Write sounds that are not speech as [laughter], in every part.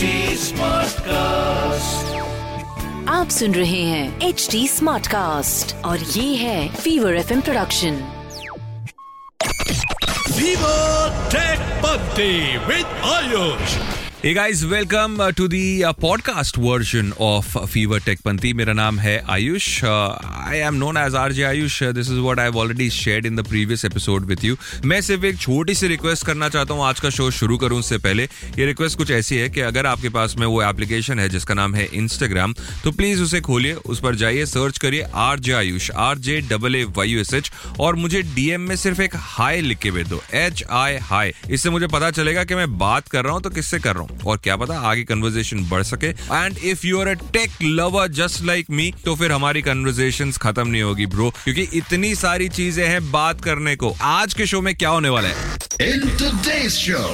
Smart cast आप सुन रहे हैं एच डी स्मार्ट कास्ट और ये है Fever F introduction Vivo tech पद्धति with Ayush Hey guys, welcome uh, to the uh, podcast version of Fever Tech. मेरा नाम है Ayush I am known as R J Ayush. This is what I already shared in the previous episode with you मैं सिर्फ़ एक छोटी सी request करना चाहता हूँ आज का शो शुरू करूँ उससे पहले। ये रिक्वेस्ट कुछ ऐसी है कि अगर आपके पास में वो एप्लीकेशन है जिसका नाम है इंस्टाग्राम तो प्लीज़ उसे खोलिए उस पर जाइए सर्च करिए R J Ayush R J double A Y S H और मुझे डीएम में सिर्फ़ एक हाई लिख के भेज दो एच आई हाई इससे मुझे पता चलेगा कि मैं बात कर रहा हूँ तो किससे कर रहा हूँ? और क्या पता आगे कन्वर्जेशन बढ़ सके। And if you are a tech lover just like me तो फिर हमारी कन्वर्जेशन खत्म नहीं होगी ब्रो क्योंकि इतनी सारी चीज़ें हैं बात करने को। आज के शो में क्या होने वाला है? In today's show,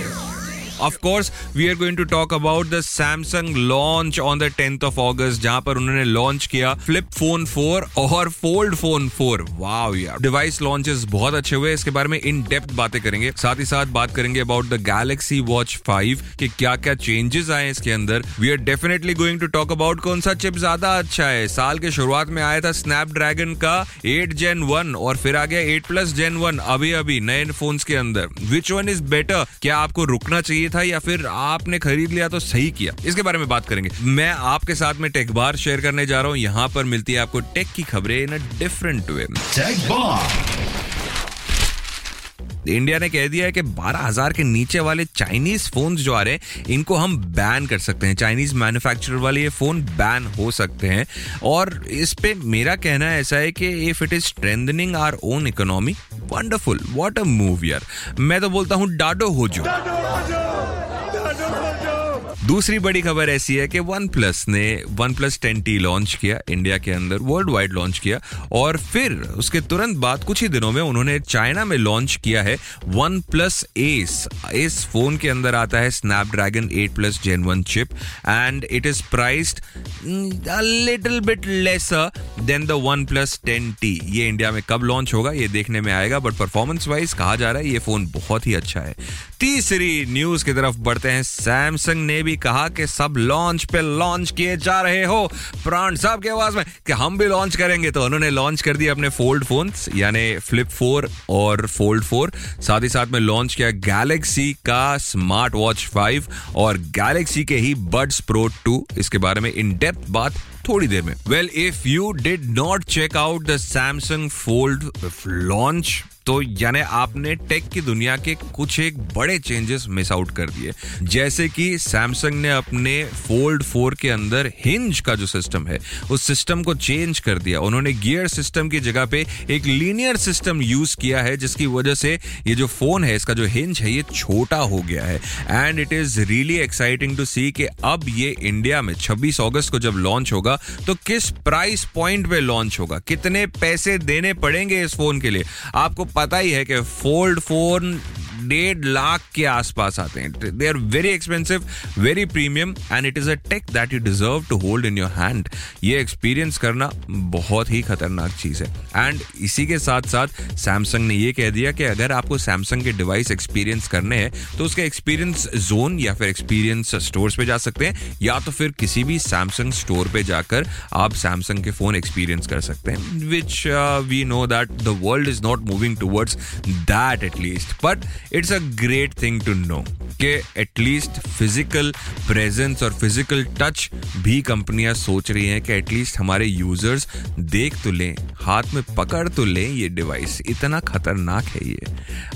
of course we are going to talk about the Samsung launch on the tenth of August जहाँ पर उन्होंने लॉन्च किया फ्लिप फ़ोन फोर और फोल्ड फ़ोन फोर वाव यार। डिवाइस लॉन्चेस बहुत अच्छे हुए इसके बारे में इन डेप्थ बातें करेंगे। साथ ही साथ बात करेंगे about the Galaxy watch five के क्या क्या चेंजेस आए इसके अंदर। We are definitely going to talk about कौन सा चिप ज़्यादा अच्छा है। साल के शुरुआत में आया था स्नैपड्रैगन का एट जेन वन और फिर आ गया एट प्लस जेन वन अभी अभी नए फ़ोन के अंदर। विच वन इज़ बेटर क्या आपको रुकना चाहिए था या फिर आपने खरीद लिया तो सही किया? इसके बारे में बात करेंगे। मैं आपके साथ में टेक बार शेयर करने जा रहा हूँ। यहाँ पर मिलती है आपको टेक की खबरें in a different way Tech Bomb. India ने कह दिया है कि 12000 के नीचे वाले चाइनीज़ फ़ोन जो आ रहे हैं इनको हम बैन कर सकते हैं। चाइनीज़ मैन्युफैक्चरर वाले ये फ़ोन बैन हो सकते हैं। और इस पे मेरा कहना ऐसा है कि if it is strengthening our own economy wonderful what a move यार। मैं तो बोलता हूँ डाडो हो जो। दूसरी बड़ी खबर ऐसी है कि वन प्लस ने OnePlus ten T launch किया, इंडिया के अंदर वर्ल्ड वाइड लॉन्च किया, और फिर उसके तुरंत बाद कुछ ही दिनों में उन्होंने चाइना में लॉन्च किया है वन प्लस एस इस फ़ोन के अंदर आता है Snapdragon eight plus gen one chip and it is priced little bit lesser than the OnePlus ten T. ये इंडिया में कब लॉन्च होगा, ये देखने में आएगा बट परफॉर्मेंस वाइज कहा जा रहा है, ये फ़ोन बहुत ही अच्छा है। तीसरी न्यूज़ की तरफ़ बढ़ते हैं। सैमसंग ने भी कहा कि सब लॉन्च पे लॉन्च किए जा रहे हो। प्राण साहब की आवाज़ में कि हम भी लॉन्च करेंगे तो उन्होंने लॉन्च कर दिया अपने फोल्ड फोन्स यानी फ्लिप फोर और फोल्ड फोर साथ ही साथ में लॉन्च किया गैलेक्सी का स्मार्ट वॉच फाइव और गैलेक्सी के ही बड्स प्रो टू इसके बारे में इन डेप्थ बात थोड़ी देर में। Well if you did not check out the Samsung fold launch तो यानी आपने टेक की दुनिया के कुछ एक बड़े चेंजेस मिस आउट कर दिए। जैसे कि सैमसंग ने अपने फोल्ड फोर के अंदर हिंज का जो सिस्टम है, उस सिस्टम को चेंज कर दिया। उन्होंने गियर सिस्टम की जगह पे एक लीनियर सिस्टम यूज़ किया है, जिसकी वजह से ये जो फ़ोन है, इसका जो हिंज है, ये छोटा हो गया है। And it is really exciting to see कि अब ये इंडिया में 26 अगस्त को जब लॉन्च होगा तो किस प्राइस पॉइंट पे लॉन्च होगा? कितने पैसे देने पड़ेंगे इस फ़ोन के लिए? आपको पता ही है कि फोल्ड फ़ोन डेढ़ लाख के आसपास आते हैं। They are very expensive very premium and it is a tech that you deserve to hold in your hand ये एक्सपीरियंस करना बहुत ही खतरनाक चीज़ है। एंड इसी के साथ साथ सैमसंग ने ये कह दिया कि अगर आपको सैमसंग के डिवाइस एक्सपीरियंस करने हैं तो उसके एक्सपीरियंस जोन या फिर एक्सपीरियंस स्टोर्स पे जा सकते हैं, या तो फिर किसी भी सैमसंग स्टोर पे जाकर आप सैमसंग के फ़ोन एक्सपीरियंस कर सकते हैं। Which we know that the world is not moving towards that at least but it's a great thing to know कि एटलीस्ट फ़िज़िकल प्रेजेंस और फ़िज़िकल टच भी कंपनियाँ सोच रही हैं कि एटलीस्ट हमारे यूज़र्स देख तो लें, हाथ में पकड़ तो लें ये डिवाइस इतना खतरनाक है ये।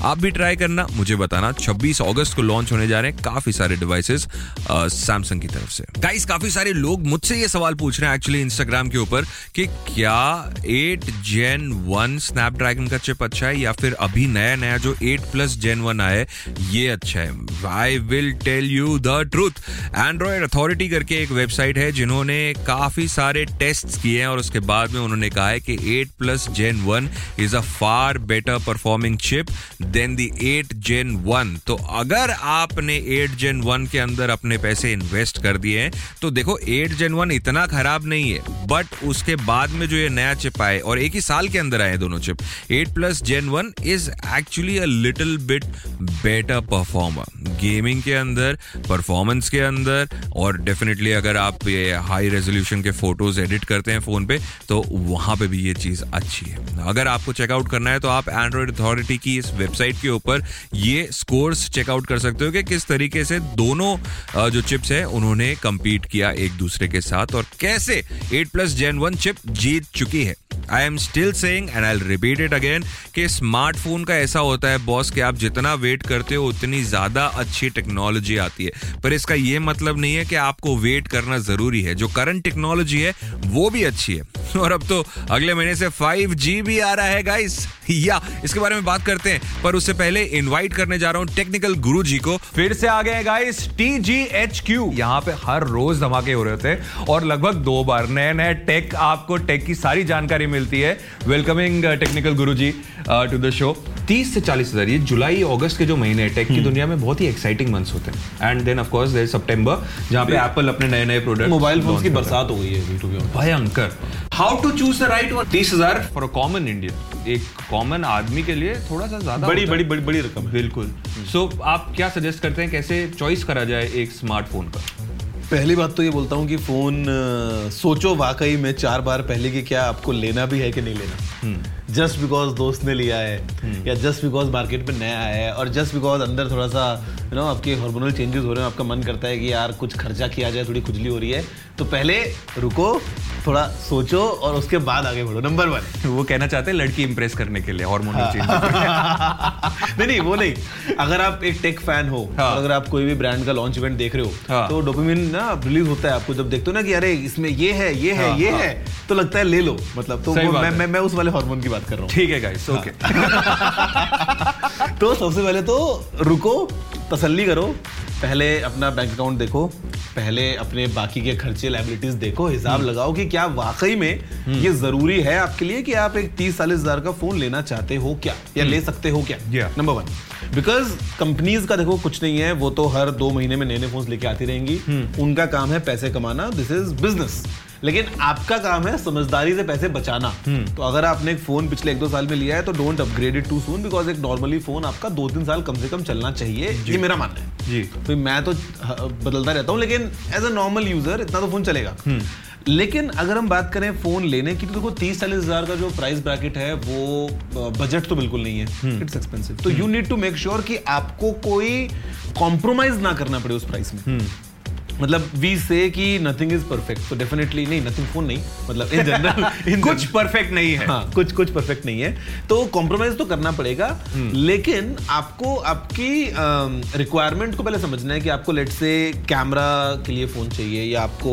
आप भी ट्राई करना, मुझे बताना 26 अगस्त को लॉन्च होने जा रहे हैं काफ़ी सारे डिवाइसेस सैमसंग की तरफ़ से। गाइस काफ़ी सारे लोग मुझसे ये सवाल पूछ रहे हैं एक्चुअली इंस्टाग्राम के ऊपर कि क्या एट जेन वन स्नैपड्रैगन का चिप अच्छा है या फिर अभी नया नया जो एट प्लस जेन 1 आया है ये अच्छा है। I will tell you the truth Android authority करके एक वेबसाइट है, जिन्होंने काफ़ी सारे टेस्ट किए हैं, और उसके बाद में उन्होंने कहा है कि 8 plus gen 1 is a far better performing chip than the 8 gen 1 तो अगर आपने 8 जेन 1 के अंदर अपने पैसे इन्वेस्ट कर दिए हैं तो देखो एट जेन वन इतना खराब नहीं है। बट उसके बाद में जो ये नया चिप आए, और एक ही साल के अंदर आए दोनों chip eight plus gen one is actually a little bit better performer gaming के अंदर परफॉर्मेंस के अंदर, और डेफिनेटली अगर आप ये हाई रेजोल्यूशन के फ़ोटोज़ एडिट करते हैं फ़ोन पे तो वहाँ पे भी ये चीज़ अच्छी है। अगर आपको चेकआउट करना है तो आप एंड्रॉयड अथॉरिटी की इस वेबसाइट के ऊपर ये स्कोर्स चेकआउट कर सकते हो कि किस तरीके से दोनों जो चिप्स हैं, उन्होंने compete किया एक दूसरे के साथ, और कैसे eight plus gen one chip जीत चुकी है। I am still saying and I repeat it again कि स्मार्टफ़ोन का ऐसा होता है बॉस कि आप जितना वेट करते हो, उतनी ज़्यादा अच्छी टेक्नोलॉजी आती है। पर इसका यह मतलब नहीं है कि आपको वेट करना ज़रूरी है। जो करंट टेक्नोलॉजी है, वो भी अच्छी है। [laughs] और अब तो अगले महीने से फाइव जी भी आ रहा है गाइस [laughs] या इसके बारे में बात करते हैं पर उससे पहले इनवाइट करने जा रहा हूँ टेक्निकल गुरु जी को। फिर से आ गए guys T G H Q यहाँ पे हर रोज धमाके हो रहे थे और लगभग दो बार नए नए टेक आपको टेक की सारी जानकारी मिलती है। Welcoming technical Guru ji to the show तीस से चालीस हज़ार ये जुलाई अगस्त के जो महीने टेक की दुनिया में बहुत ही एक्साइटिंग मंथ्स होते हैं। And then of course there सितंबर जहाँ पे एप्पल अपने नए नए प्रोडक्ट मोबाइल फ़ोन की बरसात हो गई है अभी, to be भयंकर। How to choose the right one तीस हज़ार फॉर अ कॉमन इंडियन एक कॉमन आदमी के लिए थोड़ा सा ज़्यादा बड़ी बड़ी बड़ी बड़ी रकम है। बिल्कुल। सो so, आप क्या सजेस्ट करते हैं? कैसे चॉइस करा जाए एक स्मार्टफ़ोन का? पहली बात तो ये बोलता हूँ कि फ़ोन सोचो वाकई में चार बार पहले कि क्या आपको लेना भी है कि नहीं लेना। जस्ट बिकॉज़ दोस्त ने लिया है hmm. या जस्ट बिकॉज़ मार्केट में नया आया है और जस्ट बिकॉज़ अंदर थोड़ा सा यू नो आपके हार्मोनल चेंजेस हो रहे हैं आपका मन करता है कि यार कुछ खर्चा किया जाए थोड़ी खुजली हो रही है तो पहले रुको थोड़ा सोचो और उसके बाद आगे बढ़ो। नंबर वन वो कहना चाहते हैं लड़की इंप्रेस करने के लिए हार्मोनल चेंज [laughs] [laughs] नहीं नहीं वो नहीं। अगर आप एक टेक फ़ैन हो हाँ। और अगर आप कोई भी ब्रांड का लॉन्च इवेंट देख रहे हो हाँ। तो डोपामिन ना रिलीज़ होता है आपको। जब देखते हो ना कि अरे इसमें ये है ये है हाँ, ये हाँ। है तो लगता है ले लो। मतलब तो मैं, मैं मैं उस वाले हार्मोन की बात कर रहा हूँ। ठीक है गाइस ओके [laughs] तो सबसे पहले तो रुको तसल्ली करो। पहले अपना बैंक अकाउंट देखो। पहले अपने बाकी के खर्चे लाइबिलिटीज देखो हिसाब। लगाओ कि क्या वाकई में ये ज़रूरी है आपके लिए कि आप एक तीस चालीस हज़ार का फ़ोन लेना चाहते हो क्या या ले सकते हो क्या। नंबर वन बिकॉज़ कंपनीज़ का देखो कुछ नहीं है वो तो हर दो महीने में नए नए फ़ोन लेके आती रहेंगी हम्म। उनका काम है पैसे कमाना दिस इज़ बिज़नेस लेकिन आपका काम है समझदारी से पैसे बचाना। हम्म। तो अगर आपने एक फ़ोन पिछले एक दो साल में लिया है तो don't upgrade it too soon because एक नॉर्मली फ़ोन आपका दो तीन साल कम से कम चलना चाहिए। ये मेरा मानना है। जी। तो मैं तो बदलता रहता हूँ लेकिन एज अ नॉर्मल यूज़र इतना तो फ़ोन चलेगा। लेकिन अगर हम बात करें फ़ोन लेने की तो देखो तीस चालीस हज़ार का जो प्राइस ब्रैकेट है वो बजट तो बिल्कुल नहीं है। इट्स एक्सपेंसिव तो you need to make sure कि आपको कोई कॉम्प्रोमाइज ना करना पड़े उस प्राइस में। मतलब वी से कि नथिंग इज़ परफेक्ट तो डेफिनेटली नहीं नथिंग फ़ोन नहीं मतलब इन जनरल [laughs] कुछ परफेक्ट नहीं है। हाँ कुछ कुछ परफेक्ट नहीं है। तो कॉम्प्रोमाइज तो करना पड़ेगा लेकिन आपको आपकी रिक्वायरमेंट को पहले समझना है कि आपको लेट से कैमरा के लिए फ़ोन चाहिए या आपको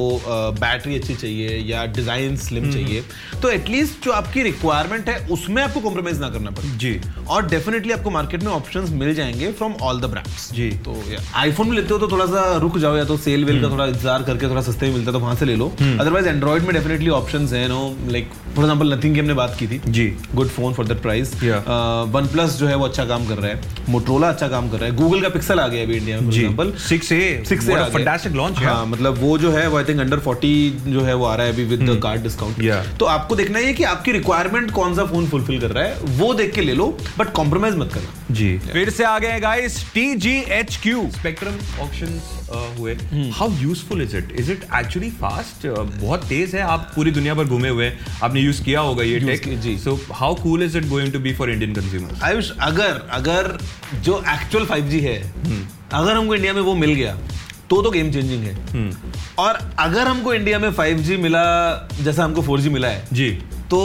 बैटरी अच्छी चाहिए या डिज़ाइन स्लिम चाहिए। तो एटलीस्ट जो आपकी रिक्वायरमेंट है उसमें आपको कॉम्प्रोमाइज ना करना पड़े। जी। और डेफिनेटली आपको मार्केट में ऑप्शन मिल जाएँगे फ्रॉम ऑल द ब्रांड्स जी। तो आईफोन में लेते हो तो थोड़ा सा रुक जाओ या तो सेल वेल का थोड़ा इंतज़ार करके थोड़ा सस्ते में मिलता है तो वहाँ से ले लो। अदरवाइज़ एंड्रॉइड में डेफिनेटली ऑप्शंस हैं no like for example nothing की हमने बात की थी। जी। Good phone for that price OnePlus जो है वो अच्छा काम कर रहा है। मोटरोला अच्छा काम कर रहा है। गूगल का पिक्सल आ गया अभी इंडिया में for ji. Six A six fantastic launch हाँ मतलब वो जो है वो आई थिंक अंडर 40 जो है वो आ रहा है अभी विद कार्ड डिस्काउंट. तो आपको देखना है कि आपकी रिक्वायरमेंट कौन सा फ़ोन फुलफिल कर रहा है वो देख के ले लो बट कॉम्प्रोमाइज मत करना। जी। फिर से आ गए guys T G H Q spectrum option हुए। How useful is it is it actually fast बहुत तेज है आप पूरी दुनिया भर घूमे हुए हैं। आपने यूज़ किया होगा ये tech ji. So how cool is it going to be for Indian consumers Ayush अगर अगर जो एक्चुअल 5G है hmm. अगर हमको इंडिया में वो मिल गया तो तो गेम चेंजिंग है। hmm. और अगर हमको इंडिया में 5G मिला जैसा हमको 4G मिला है जी। तो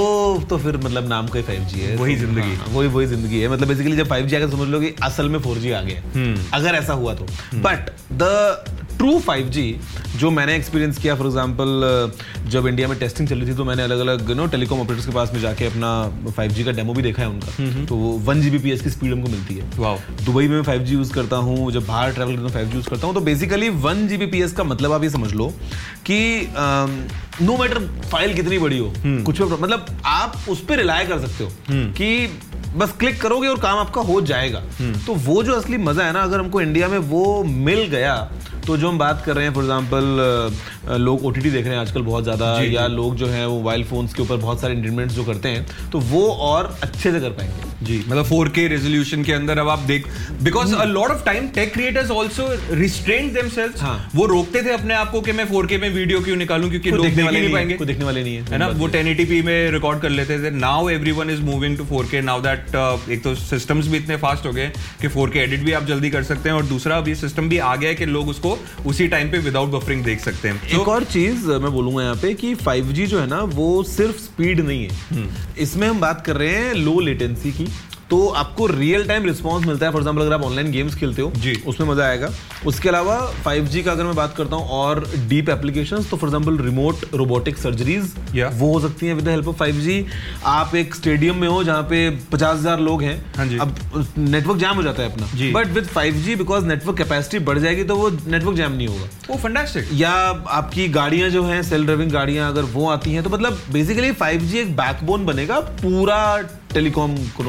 तो फिर मतलब नाम का ही 5G है। वही तो, ज़िंदगी। हाँ, वही वही ज़िंदगी है। मतलब बेसिकली जब 5G आएगा तो समझ लो कि असल में 4G आ गया अगर ऐसा हुआ तो। बट द ट्रू 5G जो मैंने एक्सपीरियंस किया फॉर एग्जांपल जब इंडिया में टेस्टिंग चल रही थी तो मैंने अलग अलग नो टेलीकॉम ऑपरेटर्स के पास में जाके अपना 5G का डेमो भी देखा है उनका। तो वो वन जीबीपीएस की स्पीड हमको मिलती है। दुबई में 5G यूज़ करता हूँ जब बाहर ट्रैवल करता हूँ 5G यूज़ करता हूँ तो बेसिकली वन जीबीपीएस का मतलब आप ये समझ लो कि नो मैटर फ़ाइल कितनी बड़ी हो कुछ भी मतलब आप उस पर रिलाय कर सकते हो कि बस क्लिक करोगे और काम आपका हो जाएगा। तो वो जो असली मज़ा है ना अगर हमको इंडिया में वो मिल गया तो जो हम बात कर रहे हैं फॉर एग्ज़ाम्पल लोग टी देख रहे हैं आजकल बहुत ज़्यादा या लोग जो है वो मोबाइल फोन्स के ऊपर बहुत सारे इंटरमेंट्स जो करते हैं तो वो और अच्छे से कर पाएँगे। जी मतलब 4K रेजोल्यूशन के अंदर अब आप देख because a lot of time tech creators also restrain themselves. वो रोकते थे अपने आप को कि मैं 4K में वीडियो क्यों निकालूं क्योंकि लोग देखने वाले नहीं पाएँगे। कोई देखने वाले नहीं है है ना? वो 1080p में रिकॉर्ड कर लेते थे। Now everyone is moving to 4K now that एक तो सिस्टम्स भी इतने फास्ट हो गए कि 4K एडिट भी आप जल्दी कर सकते हैं और दूसरा अब ये सिस्टम भी आ गया है कि लोग उसको उसी टाइम पे विदाउट बफरिंग देख सकते हैं। एक और चीज़ मैं बोलूँगा यहाँ पे कि 5G जो है ना वो सिर्फ़ स्पीड नहीं हम्म। है इसमें हम बात कर रहे हैं लो लेटेंसी की। तो आपको रियल टाइम रिस्पॉन्स मिलता है फॉर एग्ज़ाम्पल अगर आप ऑनलाइन गेम्स खेलते हो जी। उसमें मज़ा आएगा उसके अलावा 5G का अगर मैं बात करता हूँ और डीप एप्लीकेशंस तो for example remote robotic surgeries Yeah. वो हो सकती हैं with the help of 5G आप एक स्टेडियम में हो जहाँ पे पचास हज़ार लोग हैं हाँ जी। अब नेटवर्क जैम हो जाता है अपना जी। But with 5G because network capacity बढ़ जाएगी तो वो नेटवर्क जैम नहीं होगा वो फंटास्टिक या आपकी गाड़ियाँ जो हैं सेल्फ ड्राइविंग गाड़ियाँ अगर वो आती हैं तो मतलब बेसिकली 5G एक बैकबोन बनेगा पूरा टेलीकॉम को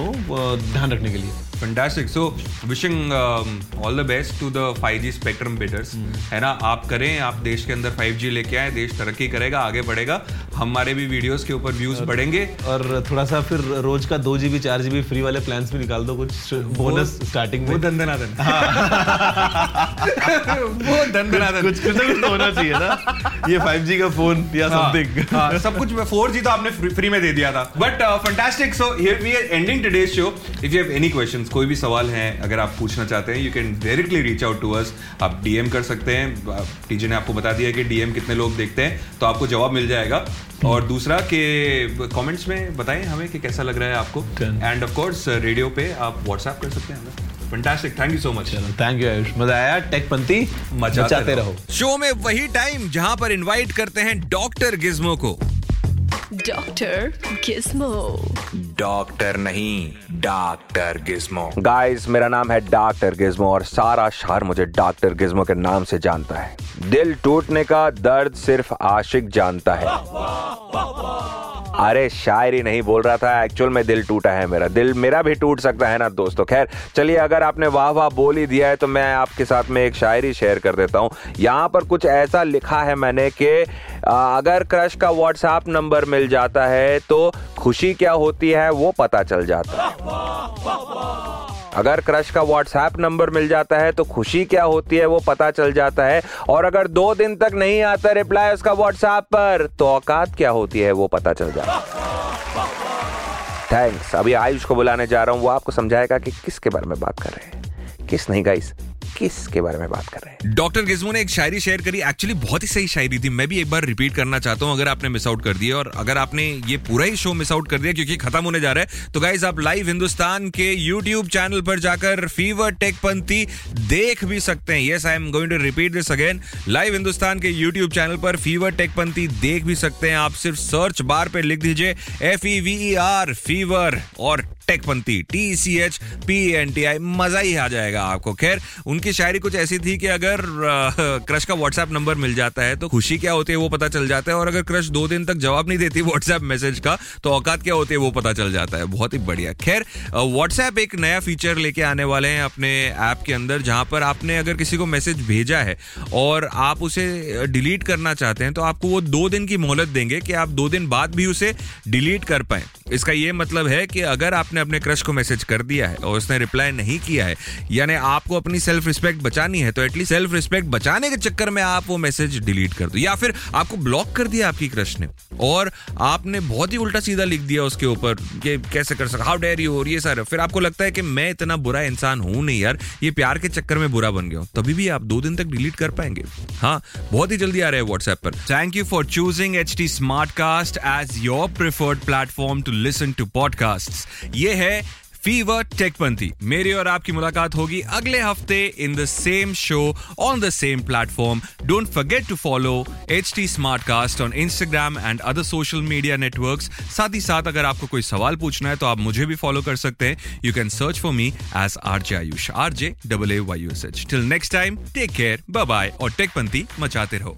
ध्यान रखने के लिए। Fantastic so wishing all the best to the 5G spectrum bidders है ना? आप करें आप देश के अंदर फाइव जी लेके आए देश तरक्की करेगा आगे बढ़ेगा। हमारे भी वीडियोस के ऊपर व्यूज़ बढ़ेंगे। और थोड़ा सा फिर रोज का दो जीबी चार जीबी फ्री वाले प्लान्स भी निकाल दो कुछ बोनस स्टार्टिंग में। वो दंदना दन [laughs] वो दंदना दन कुछ कुछ कुछ तो होना चाहिए ना। ये 5G का फ़ोन या समथिंग हाँ, हाँ, सब कुछ फोर जी तो आपने फ्री में दे दिया था। But fantastic so here we are ending today's show if you have any questions कोई भी सवाल है अगर आप पूछना चाहते हैं you can directly reach out to us आप डीएम कर सकते हैं. टीजे ने आपको बता दिया कि डीएम कितने लोग देखते हैं तो आपको जवाब मिल जाएगा. और दूसरा के कमेंट्स में बताएँ हमें कि कैसा लग रहा है आपको. एंड ऑफ़ कोर्स रेडियो पे आप व्हाट्सएप कर सकते हैं हमें. Fantastic thank you so much thank you Ayush मज़ा आया टेक पंथी मचाते मचाते रहो। शो में वही टाइम जहाँ पर इनवाइट करते हैं डॉक्टर गिज्मो को. डॉक्टर किस्मो डॉक्टर नहीं डॉक्टर गिज्मो। गाइस मेरा नाम है डॉक्टर गिज्मो और सारा शहर मुझे डॉक्टर गिज्मो के नाम से जानता है। दिल टूटने का दर्द सिर्फ़ आशिक जानता है। अरे, शायरी नहीं बोल रहा था। एक्चुअल में दिल टूटा है मेरा। दिल मेरा भी टूट सकता है ना, दोस्तों। खैर, चलिए, अगर आपने वाह वाह बोल ही दिया है तो मैं आपके साथ में एक शायरी शेयर कर देता हूँ। यहाँ पर कुछ ऐसा लिखा है मैंने कि अगर क्रश का व्हाट्सएप नंबर मिल जाता है तो खुशी क्या होती है, वो पता चल जाता है। अगर क्रश का व्हाट्सएप नंबर मिल जाता है तो खुशी क्या होती है वो पता चल जाता है। और अगर दो दिन तक नहीं आता रिप्लाई उसका व्हाट्सएप पर तो औकात क्या होती है वो पता चल जाता है। थैंक्स अभी आयुष को बुलाने जा रहा हूँ। वो आपको समझाएगा कि किसके बारे में बात कर रहे हैं। किस नहीं गाइस किस के बारे में बात कर रहे हैं? डॉक्टर गिज्मो ने एक शायरी शेयर करी। एक्चुअली बहुत ही सही शायरी थी। मैं भी एक बार रिपीट करना चाहता हूँ, अगर आपने मिस आउट कर दिया और अगर आपने ये पूरा ही शो मिस आउट कर दिया क्योंकि खत्म होने जा रहा है तो गाइज़ आप लाइव हिंदुस्तान के यूट्यूब चैनल पर जाकर फीवर टेक पंथी देख भी सकते हैं। Yes I am going to repeat this again live Hindustan के यूट्यूब चैनल पर फीवर टेक पंथी देख भी सकते हैं। आप सिर्फ़ सर्च बार पे लिख दीजिए F E V E R fever और Techpanthi T C H P N T I मज़ा ही आ जाएगा आपको। खैर, उनकी शायरी कुछ ऐसी थी कि अगर क्रश का व्हाट्सएप नंबर मिल जाता है तो खुशी क्या होती है वो पता चल जाता है और अगर क्रश दो दिन तक जवाब नहीं देती व्हाट्सएप मैसेज का तो औकात क्या होती है वो पता चल जाता है। बहुत ही बढ़िया। खैर व्हाट्सएप एक नया फीचर लेके आने वाले हैं अपने ऐप के अंदर, जहाँ पर आपने अगर किसी को मैसेज भेजा है और आप उसे डिलीट करना चाहते हैं तो आपको वो दो दिन की मोहलत देंगे कि आप दो दिन बाद भी उसे डिलीट कर पाए। इसका ये मतलब है कि अगर आपने अपने क्रश को मैसेज कर दिया है और उसने रिप्लाई नहीं किया है, यानी आपको अपनी सेल्फ रिस्पेक्ट बचानी है तो एटलीस्ट सेल्फ रिस्पेक्ट बचाने के चक्कर में आप वो मैसेज डिलीट कर दो, या फिर आपको ब्लॉक कर दिया आपकी क्रश ने, और आपने बहुत ही उल्टा सीधा लिख दिया उसके ऊपर कि कैसे कर सकता हाउ डेयर यू और ये सारा। फिर आपको लगता है कि मैं इतना बुरा इंसान हूँ नहीं यार, ये प्यार के चक्कर में बुरा बन गया हूँ, तभी भी आप दो दिन तक डिलीट कर पाएँगे। हाँ बहुत ही जल्दी आ रहे हैं व्हाट्सएप पर। Thank you for choosing H T smart cast as your preferred platform to listen to podcast ये है फीवर टेकपंथी मेरी और आपकी मुलाकात होगी अगले हफ़्ते in the same show on the same platform don't forget to follow H T smart cast on Instagram and other social media network साथ ही साथ अगर आपको कोई सवाल पूछना है तो आप मुझे भी फॉलो कर सकते हैं. You can search for me as R J Ayush R J double A Y H till next time take care bye और टेकपंथी मचाते रहो.